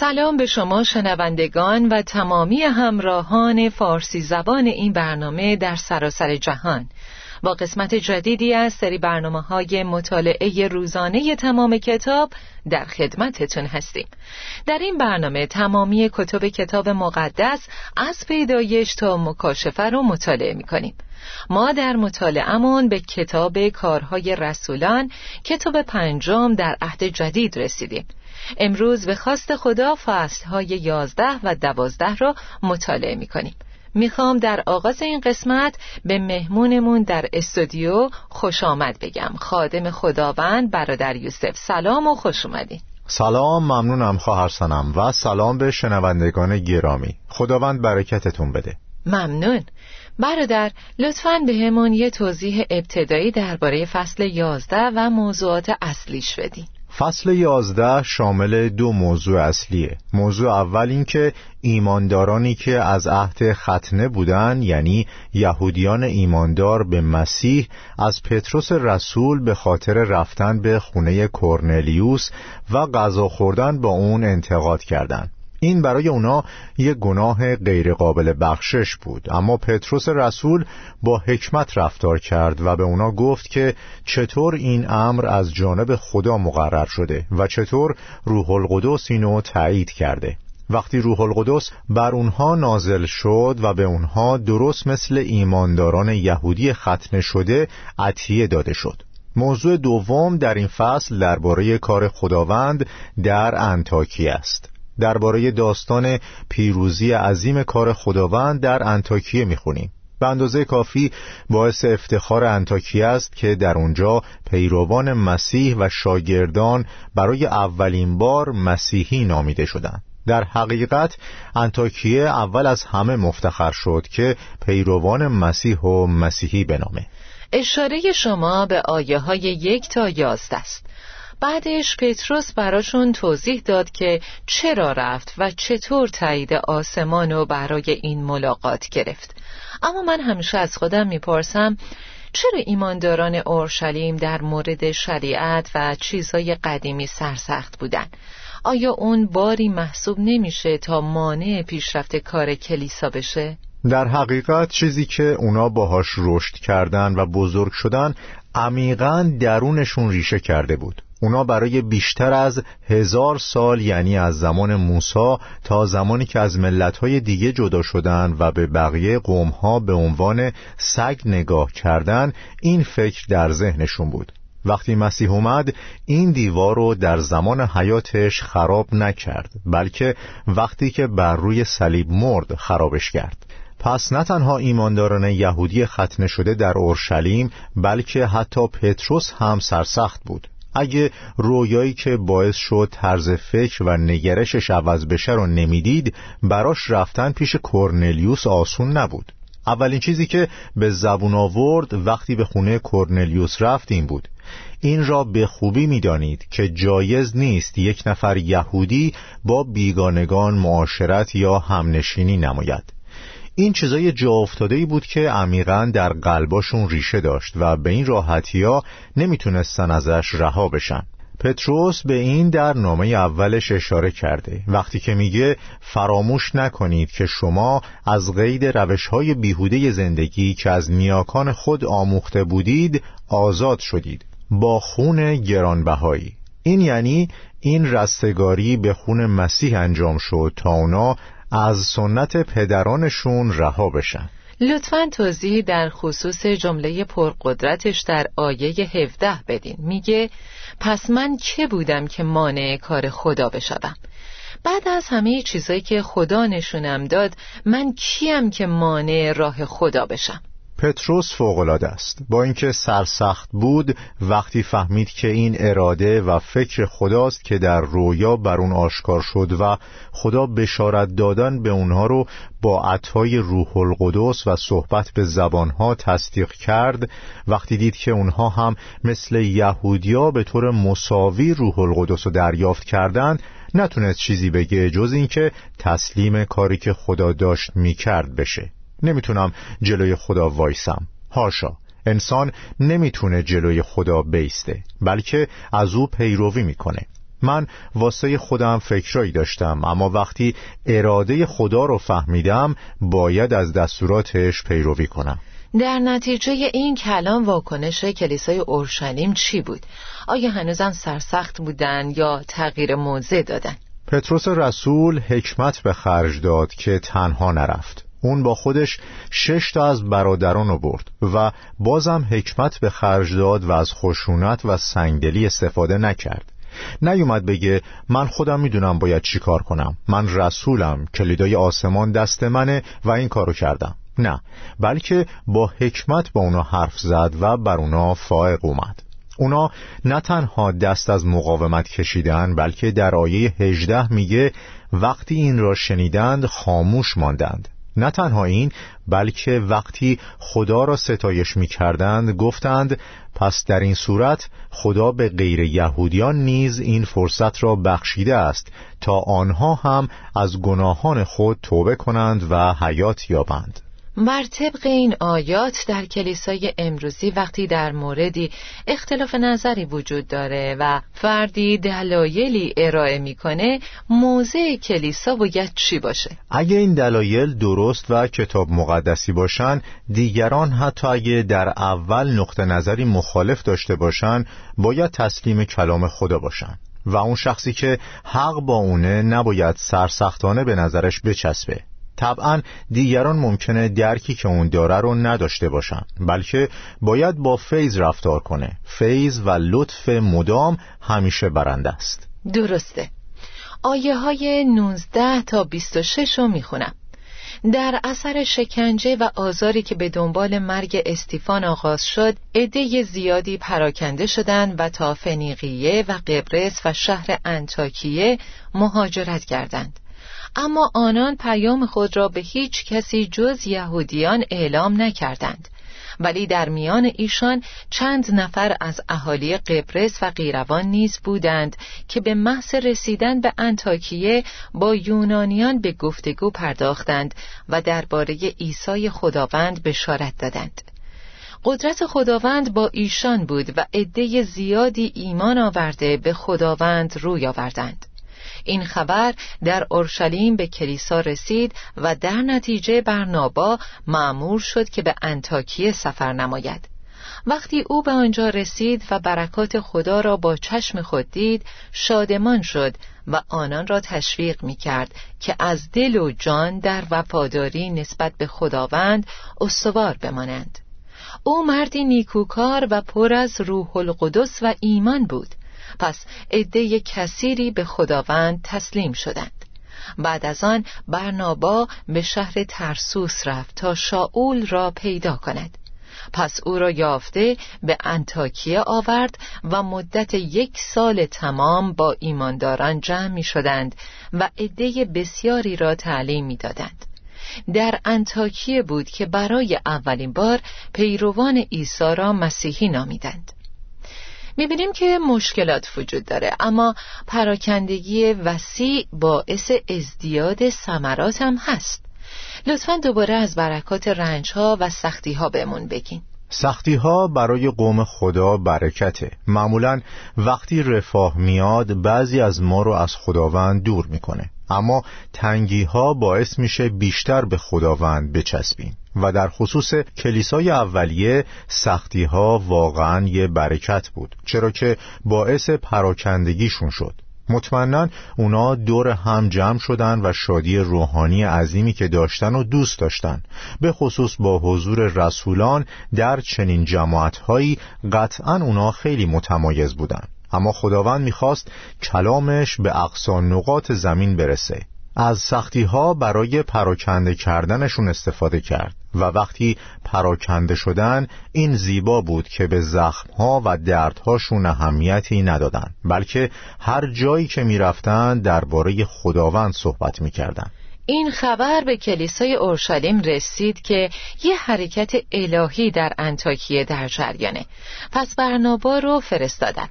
سلام به شما شنوندگان و تمامی همراهان فارسی زبان این برنامه در سراسر جهان. با قسمت جدیدی از سری برنامه های مطالعه روزانه تمام کتاب در خدمتتون هستیم. در این برنامه تمامی کتب کتاب مقدس از پیدایش تا مکاشفه رو مطالعه می کنیم ما در مطالعهمون به کتاب کارهای رسولان کتاب پنجم در عهد جدید رسیدیم. امروز به خواست خدا فصل های یازده و دوازده را مطالعه می کنیم می‌خوام در آغاز این قسمت به مهمونمون در استودیو خوش آمد بگم. خادم خداوند برادر یوسف سلام و خوش اومدین. سلام ممنونم خواهر سنم و سلام به شنوندگان گرامی. خداوند برکتتون بده. ممنون. برادر لطفا به همون یه توضیح ابتدایی درباره فصل یازده و موضوعات اصلیش بدین. فصل یازده شامل دو موضوع اصلیه موضوع اول این که ایماندارانی که از عهد ختنه بودن یعنی یهودیان ایماندار به مسیح از پتروس رسول به خاطر رفتن به خونه کرنلیوس و غذا خوردن با اون انتقاد کردند. این برای اونا یک گناه غیرقابل بخشش بود. اما پتروس رسول با حکمت رفتار کرد و به اونا گفت که چطور این امر از جانب خدا مقرر شده و چطور روح القدس اینو تایید کرده. وقتی روح القدس بر اونها نازل شد و به اونها درست مثل ایمانداران یهودی ختنه شده عطیه داده شد. موضوع دوم در این فصل درباره کار خداوند در انتاکی است. درباره داستان پیروزی عظیم کار خداوند در انتاکیه می‌خونیم به اندازه کافی باعث افتخار انتاکیه است که در اونجا پیروان مسیح و شاگردان برای اولین بار مسیحی نامیده شدند. در حقیقت انتاکیه اول از همه مفتخر شد که پیروان مسیح و مسیحی بنامه اشاره شما به آیه های یک تا یازد است. بعدش پتروس براشون توضیح داد که چرا رفت و چطور تایید آسمان رو برای این ملاقات گرفت اما من همیشه از خودم می‌پرسم چرا ایمانداران اورشلیم در مورد شریعت و چیزهای قدیمی سرسخت بودن؟ آیا اون باری محسوب نمیشه تا مانع پیشرفت کار کلیسا بشه؟ در حقیقت چیزی که اونا باهاش رشد کردن و بزرگ شدن عمیقا درونشون ریشه کرده بود. اونا برای بیشتر از هزار سال یعنی از زمان موسی تا زمانی که از ملتهای دیگه جدا شدن و به بقیه قومها به عنوان سگ نگاه کردن این فکر در ذهنشون بود. وقتی مسیح اومد این دیوار رو در زمان حیاتش خراب نکرد بلکه وقتی که بر روی صلیب مرد خرابش کرد. پس نه تنها ایمانداران یهودی ختنه شده در اورشلیم بلکه حتی پتروس هم سرسخت بود. اگه رویایی که باعث شد طرز فکر و نگرشش عوض بشه رو نمی‌دید براش رفتن پیش کورنلیوس آسون نبود. اولین چیزی که به زبون آورد وقتی به خونه کورنلیوس رفت این بود. این را به خوبی می‌دانید که جایز نیست یک نفر یهودی با بیگانگان معاشرت یا همنشینی نماید. این چیزای جا افتاده بود که عمیقا در قلباشون ریشه داشت و به این راحتی ها نمی‌تونستن ازش رها بشن. پتروس به این در نامه اولش اشاره کرده. وقتی که میگه فراموش نکنید که شما از قید روش های بیهوده زندگی که از نیاکان خود آموخته بودید آزاد شدید. با خون گرانبهایی. این یعنی این رستگاری به خون مسیح انجام شد تا اونا از سنت پدرانشون رها بشن. لطفا توضیحی در خصوص جمله پرقدرتش در آیه 17 بدین. میگه پس من چه بودم که مانع کار خدا بشوم؟ بعد از همه چیزایی که خدا نشونم داد من کیم که مانع راه خدا بشم؟ پتروس فوقالعاده است. با اینکه سرسخت بود وقتی فهمید که این اراده و فکر خداست که در رویا بر اون آشکار شد و خدا بشارت دادن به اونها رو با عطای روح القدس و صحبت به زبانها تصدیق کرد وقتی دید که اونها هم مثل یهودیا به طور مساوی روح القدس رو دریافت کردند نتونست چیزی بگه جز اینکه تسلیم کاری که خدا داشت می‌کرد بشه. نمی‌تونم جلوی خدا وایسم هاشا انسان نمی‌تونه جلوی خدا بیسته بلکه از او پیروی می‌کنه من واسه خودم فکرایی داشتم اما وقتی اراده خدا رو فهمیدم باید از دستوراتش پیروی کنم در نتیجه این کلام واکنش کلیسای اورشلیم چی بود؟ آیا هنوزم سرسخت بودن یا تغییر موضع دادن؟ پتروس رسول حکمت به خرج داد که تنها نرفت اون با خودش شش تا از برادران رو برد و بازم حکمت به خرج داد و از خشونت و سنگدلی استفاده نکرد. نیومد بگه من خودم می‌دونم باید چی کار کنم. من رسولم کلیدای آسمان دست منه و این کارو کردم. نه بلکه با حکمت با اونا حرف زد و بر اونا فائق اومد. اونا نه تنها دست از مقاومت کشیدن بلکه در آیه 18 میگه وقتی این را شنیدند خاموش ماندند. نه تنها این بلکه وقتی خدا را ستایش می کردند گفتند پس در این صورت خدا به غیر یهودیان نیز این فرصت را بخشیده است تا آنها هم از گناهان خود توبه کنند و حیات یابند. بر طبق این آیات در کلیسای امروزی وقتی در موردی اختلاف نظری وجود داره و فردی دلایلی ارائه می‌کنه موضع کلیسا باید چی باشه؟ اگه این دلایل درست و کتاب مقدسی باشن دیگران حتی اگه در اول نقطه نظری مخالف داشته باشن باید تسلیم کلام خدا باشن. و اون شخصی که حق با اونه نباید سرسختانه به نظرش بچسبه. طبعا دیگران ممکنه درکی که اون داره رو نداشته باشن بلکه باید با فیض رفتار کنه. فیض و لطف مدام همیشه برنده است. درسته. آیه های 19 تا 26 رو می‌خونم. در اثر شکنجه و آزاری که به دنبال مرگ استیفان آغاز شد عده زیادی پراکنده شدند و تا فنیقیه و قبرس و شهر انتاکیه مهاجرت کردند. اما آنان پیام خود را به هیچ کسی جز یهودیان اعلام نکردند. ولی در میان ایشان چند نفر از اهالی قبرس و قیروان نیز بودند که به محض رسیدن به انتاکیه با یونانیان به گفتگو پرداختند و درباره عیسی خداوند بشارت دادند. قدرت خداوند با ایشان بود و عده زیادی ایمان آورده به خداوند روی آوردند. این خبر در اورشلیم به کلیسا رسید و در نتیجه برنابا معمور شد که به انتاکیه سفر نماید. وقتی او به آنجا رسید و برکات خدا را با چشم خود دید شادمان شد و آنان را تشویق می کرد که از دل و جان در وفاداری نسبت به خداوند استوار بمانند. او مردی نیکوکار و پر از روح القدس و ایمان بود. پس عده کثیری به خداوند تسلیم شدند بعد از آن برنابا به شهر ترسوس رفت تا شاول را پیدا کند پس او را یافته به انتاکیه آورد و مدت یک سال تمام با ایمانداران جمع می شدند و عده بسیاری را تعلیم می دادند. در انتاکیه بود که برای اولین بار پیروان عیسی را مسیحی نامیدند. می‌بینیم که مشکلات وجود داره اما پراکندگی وسیع باعث ازدیاد سمرات هم هست. لطفا دوباره از برکات رنج ها و سختی ها بهمون بگین. سختی ها برای قوم خدا برکته. معمولا وقتی رفاه میاد بعضی از ما رو از خداوند دور می‌کنه. اما تنگی ها باعث میشه بیشتر به خداوند بچسبیم و در خصوص کلیسای اولیه سختی ها واقعا یه برکت بود چرا که باعث پراکندگیشون شد. مطمئنا اونا دور هم جمع شدن و شادی روحانی عظیمی که داشتن و دوست داشتن به خصوص با حضور رسولان در چنین جماعتهایی قطعا اونا خیلی متمایز بودن. اما خداوند می‌خواست کلامش به اقصا نقاط زمین برسه. از سختی ها برای پراکنده کردنشون استفاده کرد و وقتی پراکنده شدن این زیبا بود که به زخم ها و دردهاشون اهمیتی ندادن بلکه هر جایی که می‌رفتن درباره خداوند صحبت می‌کردن. این خبر به کلیسای اورشلیم رسید که یه حرکت الهی در انتاکیه در جریانه. پس برنابا رو فرستادن.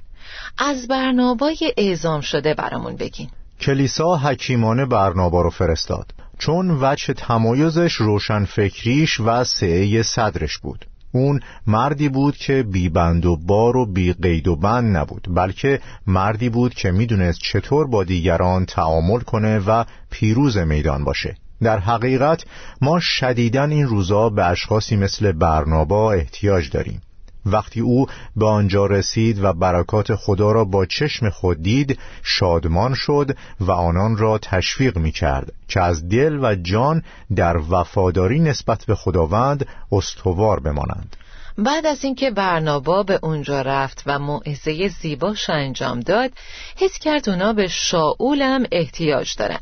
از برنابای اعزام شده برامون بگین. کلیسا حکیمانه برنابا رو فرستاد. چون وجه تمایزش روشن فکریش و سعه صدرش بود. اون مردی بود که بی بند و بار و بی قید و بند نبود بلکه مردی بود که می‌دونست چطور با دیگران تعامل کنه و پیروز میدان باشه. در حقیقت ما شدیدن این روزا به اشخاصی مثل برنابا احتیاج داریم. وقتی او به آنجا رسید و برکات خدا را با چشم خود دید شادمان شد و آنان را تشویق می کرد که از دل و جان در وفاداری نسبت به خداوند استوار بمانند. بعد از اینکه برنابا به اونجا رفت و موعظه زیباش انجام داد حس کرد اونا به شاولم احتیاج دارن.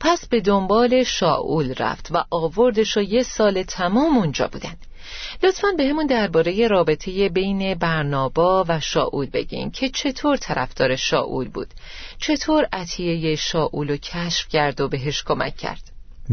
پس به دنبال شاول رفت و آوردش و یه سال تمام اونجا بودن. لطفا به همون درباره رابطه بین برنابا و شاول بگین که چطور طرفدار شاول بود. چطور عطیه شاول رو کشف کرد و بهش کمک کرد؟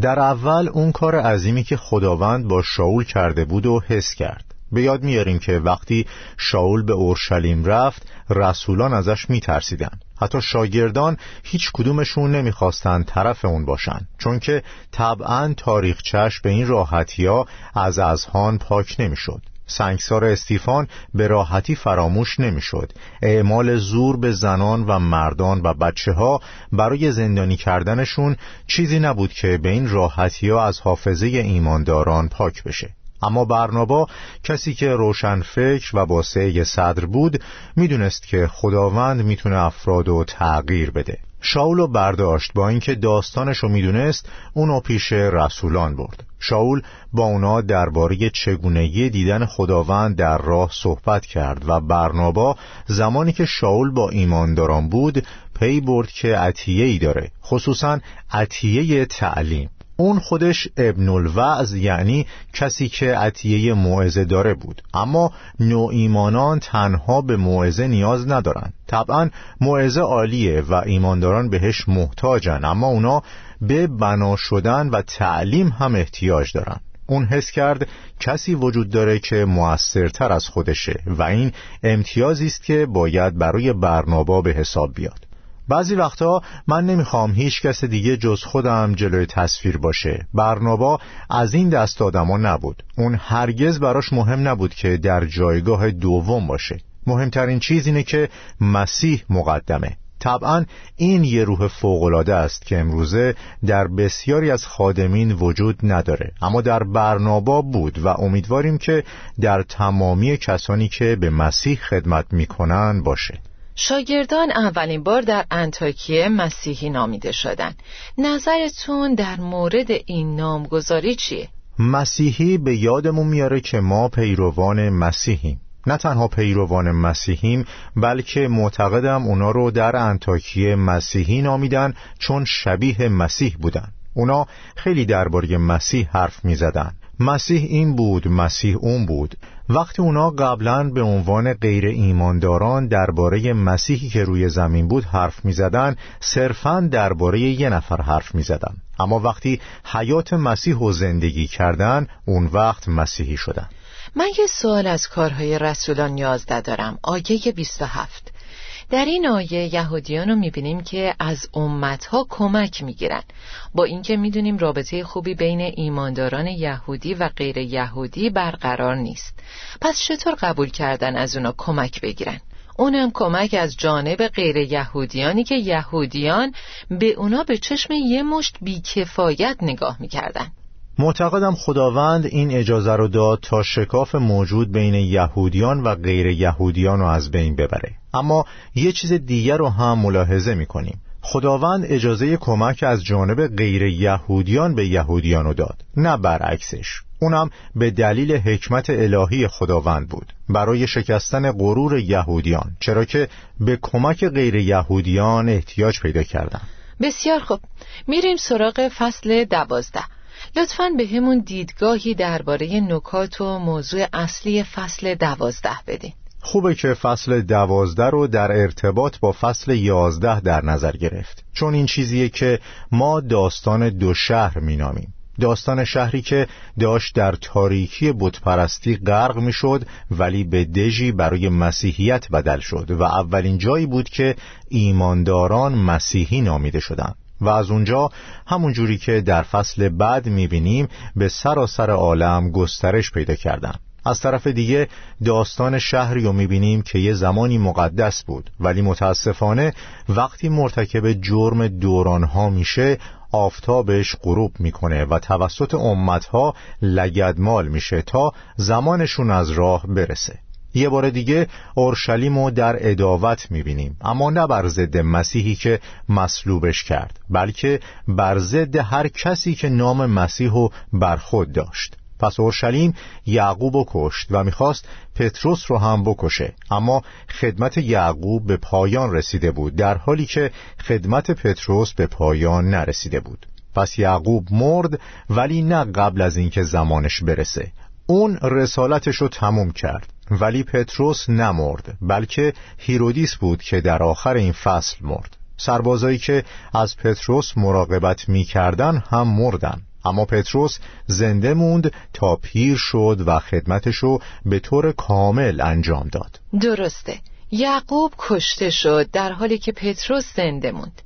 در اول اون کار عظیمی که خداوند با شاول کرده بود و حس کرد. به یاد میاریم که وقتی شاول به اورشلیم رفت رسولان ازش میترسیدن حتی شاگردان هیچ کدومشون نمی‌خواستند طرف اون باشن چون که طبعا تاریخچش به این راحتی ها از ازهان پاک نمی‌شد. سنگسار استیفان به راحتی فراموش نمی‌شد. اعمال زور به زنان و مردان و بچه ها برای زندانی کردنشون چیزی نبود که به این راحتی ها از حافظه ایمانداران پاک بشه. اما برنابا کسی که روشن فکر و با صدر بود می‌دونست که خداوند می‌تونه افراد و تغییر بده. شاول برداشت با اینکه داستانش رو می‌دونست اونو پیش رسولان برد. شاول با اونا درباره چگونگی دیدن خداوند در راه صحبت کرد و برنابا زمانی که شاول با ایمانداران بود پی برد که عطیه ای داره خصوصا عطیه تعلیم. اون خودش ابن الوعز یعنی کسی که عطیه موعظه داره بود. اما نو ایمانان تنها به موعظه نیاز ندارن. طبعا موعظه عالیه و ایمانداران بهش محتاجن اما اونا به بنا شدن و تعلیم هم احتیاج دارن. اون حس کرد کسی وجود داره که موثرتر از خودشه و این امتیازی است که باید برای برنابا به حساب بیاد. بعضی وقتا من نمی‌خوام هیچ کس دیگه جز خودم جلوی تصویر باشه. برنابا از این دست آدما نبود. اون هرگز براش مهم نبود که در جایگاه دوم باشه. مهمترین چیز اینه که مسیح مقدمه. طبعا این یه روح فوقالعاده است که امروزه در بسیاری از خادمین وجود نداره. اما در برنابا بود و امیدواریم که در تمامی کسانی که به مسیح خدمت می‌کنن باشه. شاگردان اولین بار در انتاکیه مسیحی نامیده شدن نظرتون در مورد این نامگذاری چیه؟ مسیحی به یادمون میاره که ما پیروان مسیحیم نه تنها پیروان مسیحیم بلکه معتقدم اونا رو در انتاکیه مسیحی نامیدن چون شبیه مسیح بودن اونا خیلی درباره مسیح حرف می زدن. مسیح این بود مسیح اون بود. وقتی اونا قبلا به عنوان غیر ایمانداران درباره مسیحی که روی زمین بود حرف می زدن صرفا درباره یه نفر حرف می زدن. اما وقتی حیات مسیح و زندگی کردن اون وقت مسیحی شدن. من یه سوال از کارهای رسولان یازده دارم آیه 27 در این آیه یهودیان رو می‌بینیم که از امتها کمک می‌گیرن. با اینکه می‌دونیم رابطه خوبی بین ایمانداران یهودی و غیر یهودی برقرار نیست. پس چطور قبول کردن از اونا کمک بگیرن؟ اونم کمک از جانب غیر یهودیانی که یهودیان به اونا به چشم یه مشت بیکفایت نگاه می‌کردن. معتقدم خداوند این اجازه رو داد تا شکاف موجود بین یهودیان و غیر یهودیان رو از بین ببره. اما یه چیز دیگر رو هم ملاحظه می‌کنیم. خداوند اجازه کمک از جانب غیر یهودیان به یهودیانو داد نه برعکسش. اونم به دلیل حکمت الهی خداوند بود برای شکستن غرور یهودیان چرا که به کمک غیر یهودیان احتیاج پیدا کردن. بسیار خوب. میریم سراغ فصل دوازده. لطفا به همون دیدگاهی درباره نکات و موضوع اصلی فصل دوازده بدین. خوبه که فصل دوازده رو در ارتباط با فصل یازده در نظر گرفت. چون این چیزیه که ما داستان دو شهر مینامیم. داستان شهری که داشت در تاریکی بتپرستی غرق می‌شد ولی به دژی برای مسیحیت بدل شد و اولین جایی بود که ایمانداران مسیحی نامیده شدند. و از اونجا همون جوری که در فصل بعد می‌بینیم به سراسر عالم گسترش پیدا کردند از طرف دیگه داستان شهری رو می‌بینیم که یه زمانی مقدس بود ولی متاسفانه وقتی مرتکب جرم دورانها میشه آفتابش غروب می‌کنه و توسط امتها لگدمال میشه تا زمانشون از راه برسه. یه بار دیگه اورشلیم در اداوت می‌بینیم. اما نه بر ضد مسیحی که مصلوبش کرد بلکه بر ضد هر کسی که نام مسیح رو بر خود داشت. پس اورشلیم یعقوب رو کشت و می‌خواست پتروس رو هم بکشه. اما خدمت یعقوب به پایان رسیده بود در حالی که خدمت پتروس به پایان نرسیده بود. پس یعقوب مرد ولی نه قبل از اینکه زمانش برسه. اون رسالتش رو تموم کرد. ولی پتروس نمرد بلکه هیرودیس بود که در آخر این فصل مرد. سربازایی که از پتروس مراقبت می‌کردن هم مردن. اما پتروس زنده موند تا پیر شد و خدمتشو به طور کامل انجام داد. درسته. یعقوب کشته شد در حالی که پتروس زنده موند.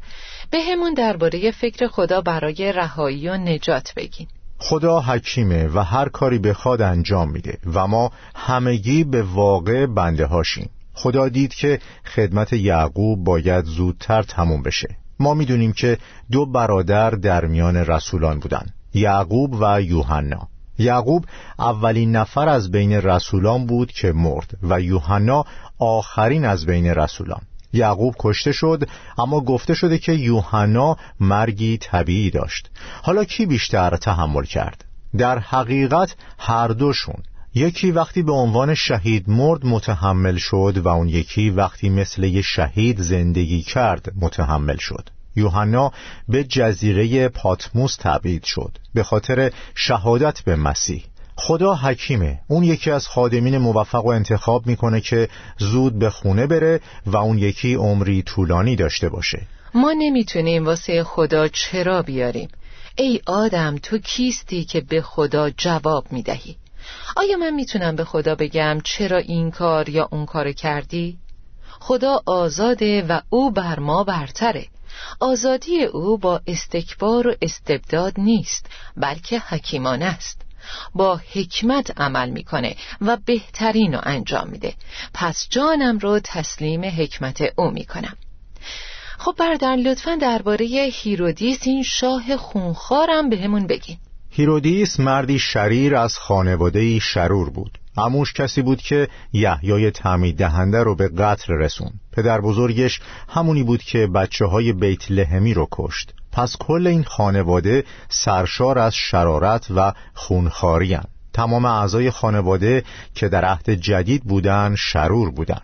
به همون درباره فکر خدا برای رهایی و نجات بگین. خدا حکیمه و هر کاری بخواد انجام میده و ما همگی به واقع بنده هاشیم. خدا دید که خدمت یعقوب باید زودتر تموم بشه. ما می‌دونیم که دو برادر در میان رسولان بودن یعقوب و یوحنا. یعقوب اولین نفر از بین رسولان بود که مرد و یوحنا آخرین از رسولان رسولان. یعقوب کشته شد اما گفته شده که یوحنا مرگی طبیعی داشت. حالا کی بیشتر تحمل کرد؟ در حقیقت هر دوشون. یکی وقتی به عنوان شهید مرد متحمل شد و اون یکی وقتی مثل یه شهید زندگی کرد متحمل شد. یوحنا به جزیره پاتموس تبعید شد به خاطر شهادت به مسیح. خدا حکیمه. اون یکی از خادمین موفق و انتخاب می‌کنه که زود به خونه بره و اون یکی عمری طولانی داشته باشه. ما نمی‌تونیم واسه خدا چرا بیاریم. ای آدم تو کیستی که به خدا جواب می‌دهی؟ آیا من می‌تونم به خدا بگم چرا این کار یا اون کار کردی؟ خدا آزاده و او بر ما برتره. آزادی او با استکبار و استبداد نیست بلکه حکیمانه است. با حکمت عمل می‌کنه و بهترین رو انجام میده. پس جانم رو تسلیم حکمت او می‌کنم. خب برادر لطفا درباره هیرودیس این شاه خونخوارم بهمون بگین. هیرودیس مردی شریر از خانواده شرور بود. عموش کسی بود که یحیای تعمید دهنده رو به قتل رسون. پدر بزرگش همونی بود که بچه های بیت لحمی رو کشت. پس کل این خانواده سرشار از شرارت و خونخواری تمام اعضای خانواده که در عهد جدید بودن شرور بودن.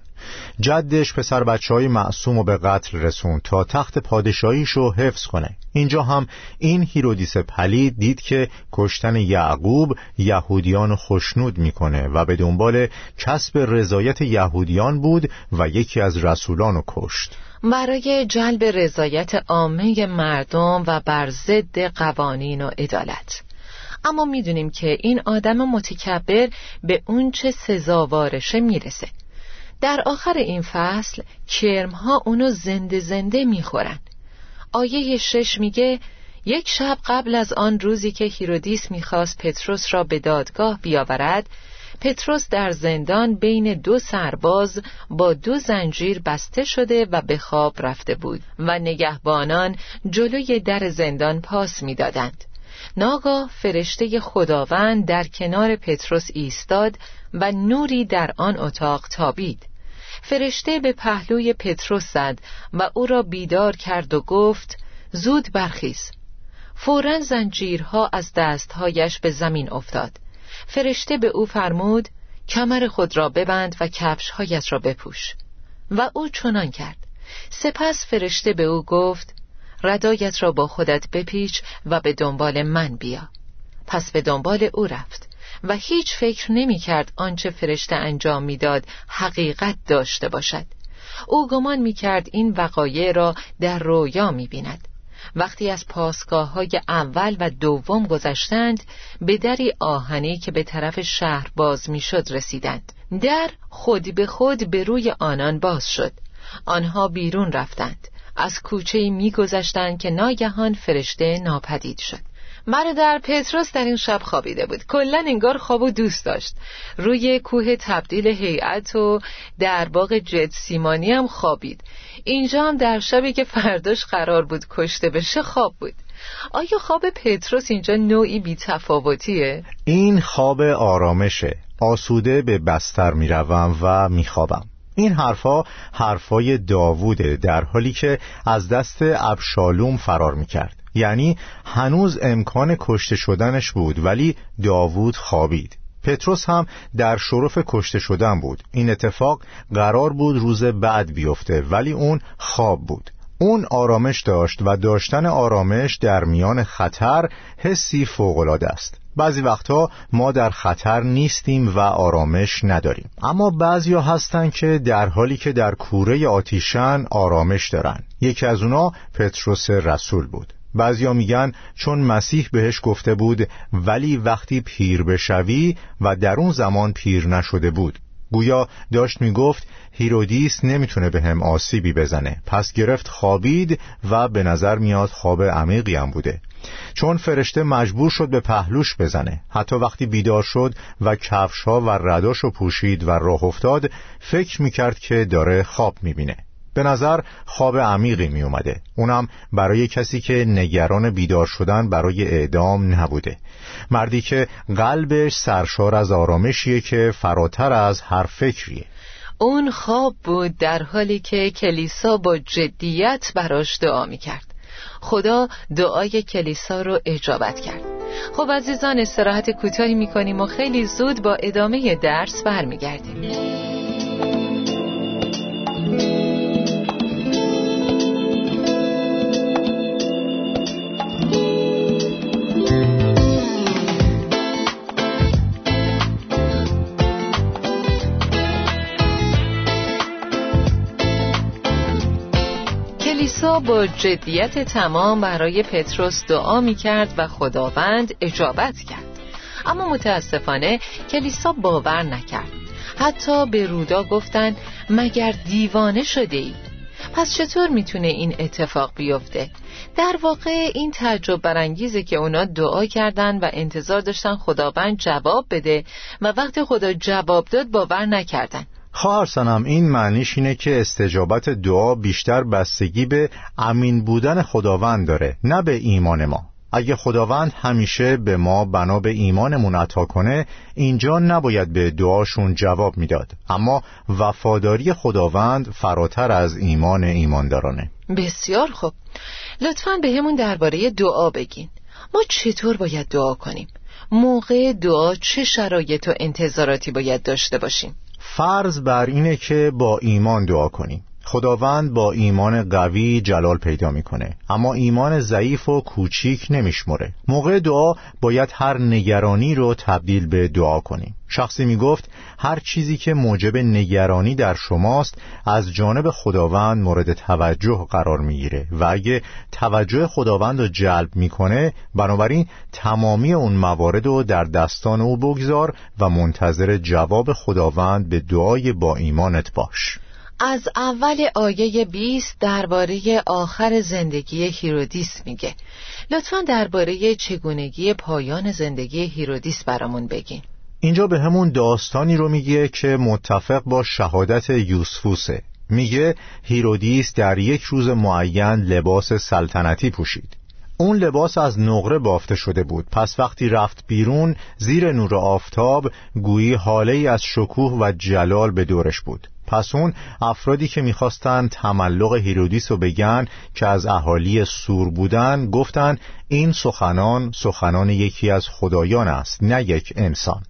جدش پسر بچه های معصوم رو به قتل رسون تا تخت پادشاهیشو حفظ کنه. اینجا هم این هیرودیس پلید دید که کشتن یعقوب یهودیان خشنود می‌کنه و به دنبال کسب رضایت یهودیان بود و یکی از رسولانو کشت. برای جلب رضایت عامه مردم و بر ضد قوانین و عدالت. اما می‌دونیم که این آدم متکبر به اون چه سزاوارشه می‌رسه. در آخر این فصل کرمها اونو زنده زنده می‌خورن. آیه شش میگه یک شب قبل از آن روزی که هیرودیس می‌خواست پتروس را به دادگاه بیاورد پتروس در زندان بین دو سرباز با دو زنجیر بسته شده و به خواب رفته بود و نگهبانان جلوی در زندان پاس می‌دادند. ناگاه فرشته خداوند در کنار پتروس ایستاد و نوری در آن اتاق تابید. فرشته به پهلوی پتروس زد و او را بیدار کرد و گفت زود برخیز. فورا زنجیرها از دستهایش به زمین افتاد. فرشته به او فرمود کمر خود را ببند و کفشهایت را بپوش. و او چنان کرد. سپس فرشته به او گفت ردایت را با خودت بپیچ و به دنبال من بیا. پس به دنبال او رفت و هیچ فکر نمی کرد آنچه فرشته انجام می‌داد حقیقت داشته باشد. او گمان می کرد این وقایع را در رویا می بیند. وقتی از پاسگاه های اول و دوم گذشتند به دری آهنی که به طرف شهر باز می‌شد رسیدند. در خود به خود به روی آنان باز شد. آنها بیرون رفتند. از کوچه میگذشتند که ناگهان فرشته ناپدید شد. در پتروس در این شب خوابیده بود. کلا انگار خواب و دوست داشت. روی کوه تبدیل هیئت و در باغ جد سیمانی هم خوابید. اینجا هم در شبی که فرداش قرار بود کشته بشه خواب بود. آیا خواب پتروس اینجا نوعی بی تفاوتیه؟ این خواب آرامشه. آسوده به بستر می‌روم و میخوابم. این حرفا حرفای داووده در حالی که از دست ابشالوم فرار می‌کرد. یعنی هنوز امکان کشته شدنش بود ولی داوود خوابید. پتروس هم در شرف کشته شدن بود. این اتفاق قرار بود روز بعد بیفته ولی اون خواب بود. اون آرامش داشت و داشتن آرامش در میان خطر حسی فوقالعاده است. بعضی وقتها ما در خطر نیستیم و آرامش نداریم. اما بعضیا هستن که در حالی که در کوره آتیشن آرامش دارن. یکی از اونا پتروس رسول بود. بعضیا میگن چون مسیح بهش گفته بود ولی وقتی پیر بشوی و در اون زمان پیر نشده بود. گویا داشت می‌گفت هیرودیس نمی‌تونه بهم آسیبی بزنه. پس گرفت خوابید و به نظر میاد خواب عمیقی هم بوده. چون فرشته مجبور شد به پهلوش بزنه. حتی وقتی بیدار شد و کفشها و رداشو پوشید و راه افتاد فکر می‌کرد که داره خواب می‌بینه. به نظر خواب عمیقی می اومده اونم برای کسی که نگران بیدار شدن برای اعدام نبوده. مردی که قلبش سرشار از آرامشیه که فراتر از هر فکریه. اون خواب بود در حالی که کلیسا با جدیت براش دعا می کرد خدا دعای کلیسا رو اجابت کرد. خب عزیزان استراحت کوتاهی می‌کنیم و خیلی زود با ادامه درس برمیگردیم. با جدیت تمام برای پتروس دعا می کرد و خداوند اجابت کرد. اما متاسفانه کلیسا باور نکرد. حتی به رودا گفتن مگر دیوانه شده ای؟ پس چطور می‌تونه این اتفاق بیفته؟ در واقع این تعجب برانگیزه که اونا دعا کردن و انتظار داشتن خداوند جواب بده و وقتی خدا جواب داد باور نکردن. خواهر سنم این معنیش اینه که استجابت دعا بیشتر بستگی به امین بودن خداوند داره نه به ایمان ما. اگه خداوند همیشه به ما بنا به ایمانمون عطا کنه اینجا نباید به دعاشون جواب می‌داد. اما وفاداری خداوند فراتر از ایمان ایماندارانه. بسیار خوب. لطفا به همون درباره دعا بگین. ما چطور باید دعا کنیم؟ موقع دعا چه شرایط و انتظاراتی باید داشته باشیم؟ فرض بر اینه که با ایمان دعا کنیم. خداوند با ایمان قوی جلال پیدا می‌کنه اما ایمان ضعیف و کوچیک نمیشمره موقع دعا باید هر نگرانی رو تبدیل به دعا کنیم. شخصی می‌گفت هر چیزی که موجب نگرانی در شماست از جانب خداوند مورد توجه قرار می‌گیره. و اگه توجه خداوند رو جلب می‌کنه بنابراین تمامی اون موارد رو در دستان او بگذار و منتظر جواب خداوند به دعای با ایمانت باش. از اول آیه 20 درباره آخر زندگی هیرودیس میگه. لطفا درباره چگونگی پایان زندگی هیرودیس برامون بگین. اینجا به همون داستانی رو میگه که متفق با شهادت یوسفوسه. میگه هیرودیس در یک روز معین لباس سلطنتی پوشید. اون لباس از نقره بافته شده بود. پس وقتی رفت بیرون زیر نور آفتاب گویی هاله‌ای از شکوه و جلال به دورش بود. پس اون افرادی که می‌خواستند تملق هیرودیس رو بگن که از اهالی سور بودن گفتن این سخنان سخنان یکی از خدایان است نه یک انسان.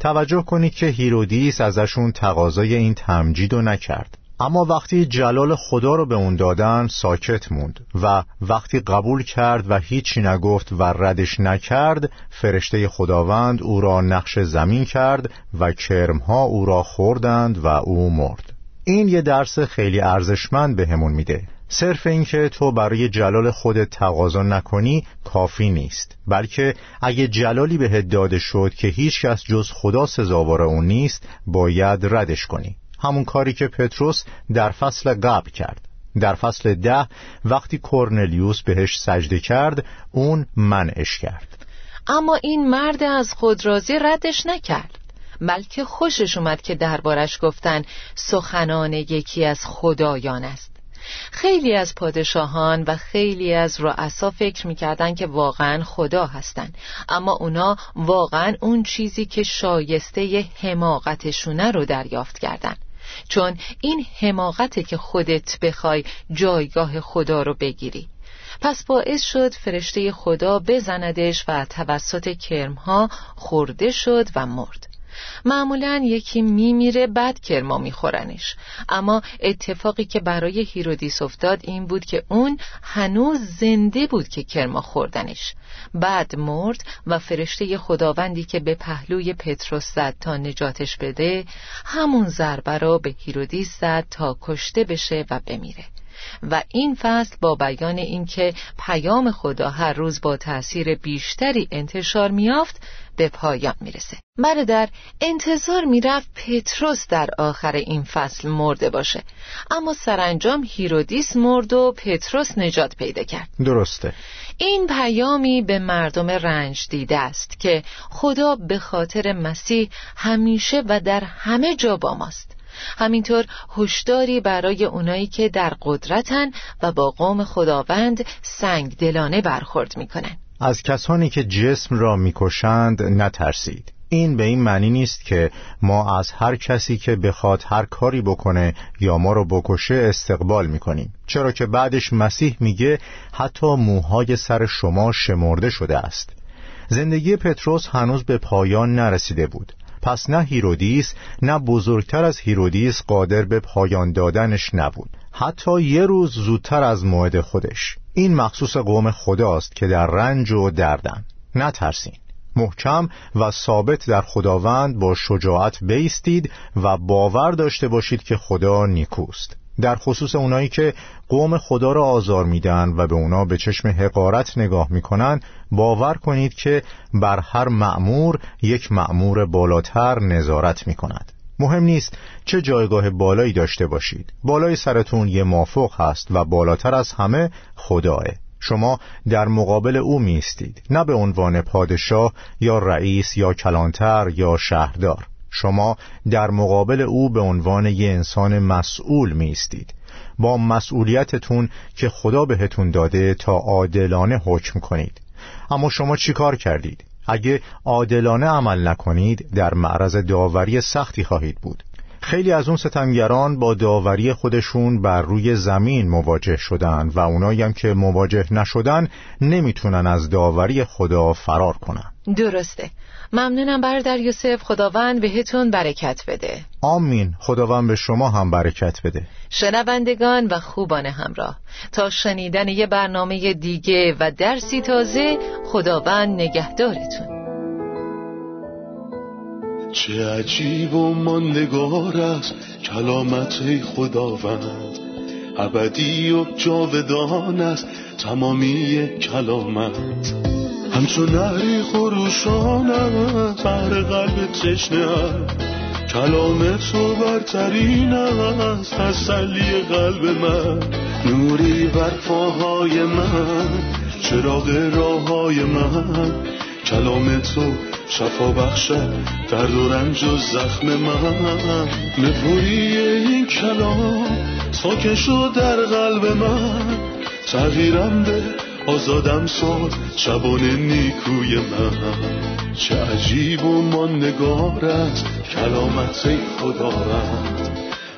توجه کنید که هیرودیس ازشون تقاضای این تمجید رو نکرد. اما وقتی جلال خدا رو به اون دادن ساکت موند و وقتی قبول کرد و هیچی نگفت و ردش نکرد فرشته خداوند او را نقش زمین کرد و کرمها او را خوردند و او مرد. این یه درس خیلی ارزشمند بهمون میده. صرف اینکه تو برای جلال خودت تقاضا نکنی کافی نیست. بلکه اگه جلالی بهت داده شد که هیچ کس جز خدا سزاوار اون نیست باید ردش کنی. همون کاری که پتروس در فصل قبل کرد. در فصل ده وقتی کورنلیوس بهش سجده کرد اون منعش کرد. اما این مرد از خود راضی ردش نکرد. بلکه خوشش اومد که دربارش گفتن سخنان یکی از خدایان است. خیلی از پادشاهان و خیلی از رؤسا فکر می‌کردن که واقعا خدا هستن. اما اونا واقعا اون چیزی که شایسته حماقتشونه رو دریافت کردن. چون این حماقته که خودت بخوای جایگاه خدا رو بگیری. پس باعث شد فرشته خدا بزندش و توسط کرمها خورده شد و مرد. معمولا یکی میمیره بعد کرما میخورنش. اما اتفاقی که برای هیرودیس افتاد این بود که اون هنوز زنده بود که کرما خوردنش. بعد مرد و فرشته خداوندی که به پهلوی پتروس زد تا نجاتش بده همون ضربه را به هیرودیس زد تا کشته بشه و بمیره. و این فصل با بیان اینکه پیام خدا هر روز با تأثیر بیشتری انتشار می‌یافت به پایان می‌رسه. برادر انتظار می‌رفت پتروس در آخر این فصل مرده باشه. اما سرانجام هیرودیس مرد و پتروس نجات پیدا کرد. درسته. این پیامی به مردم رنج دیده است که خدا به خاطر مسیح همیشه و در همه جا با ماست. همینطور هشداری برای اونایی که در قدرتن و با قوم خداوند سنگ دلانه برخورد می‌کنن. از کسانی که جسم را می‌کشند نترسید. این به این معنی نیست که ما از هر کسی که بخواد هر کاری بکنه یا ما رو بکشه استقبال می‌کنیم. چرا که بعدش مسیح میگه حتی موهای سر شما شمرده شده است. زندگی پتروس هنوز به پایان نرسیده بود. پس نه هیرودیس نه بزرگتر از هیرودیس قادر به پایان دادنش نبود. حتی یه روز زودتر از موعد خودش. این مخصوص قوم خداست که در رنج و دردن. نترسین. محکم و ثابت در خداوند با شجاعت بایستید و باور داشته باشید که خدا نیکوست. در خصوص اونایی که قوم خدا را آزار میدن و به اونا به چشم حقارت نگاه می‌کنن باور کنید که بر هر معمور یک معمور بالاتر نظارت می‌کند. مهم نیست چه جایگاه بالایی داشته باشید. بالای سرتون یه مافوق هست و بالاتر از همه خداه. شما در مقابل او میستید نه به عنوان پادشاه یا رئیس یا کلانتر یا شهردار. شما در مقابل او به عنوان یه انسان مسئول میستید با مسئولیتتون که خدا بهتون داده تا عادلانه حکم کنید. اما شما چی کار کردید؟ اگه عادلانه عمل نکنید در معرض داوری سختی خواهید بود. خیلی از اون ستمگران با داوری خودشون بر روی زمین مواجه شدن و اونایی هم که مواجه نشدن نمی‌تونن از داوری خدا فرار کنن. درسته. ممنونم برادر یوسف. خداوند بهتون برکت بده. آمین. خداوند به شما هم برکت بده. شنوندگان و خوبان همراه تا شنیدن یه برنامه دیگه و درسی تازه خداوند نگهدارتون. چه عجیب و ماندگار است کلامت خداوند. ابدی و جاودان است تمامی کلامت. همچون نهری خروشان است بر قلب تشنه کلام تو برترین است تسلی قلب من. نوری بر پاهای من چراغ راه های من. کلام تو شفا بخشد درد و رنج و زخم من. نپوری این کلام ساکن شد در قلب من. تغییرم به آزادم ساد شبان نیکوی من. چه عجیب و ماندگار است کلامت خدا رد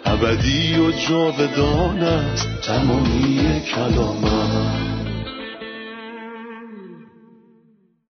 ابدی و جاودان است تمامی کلامت.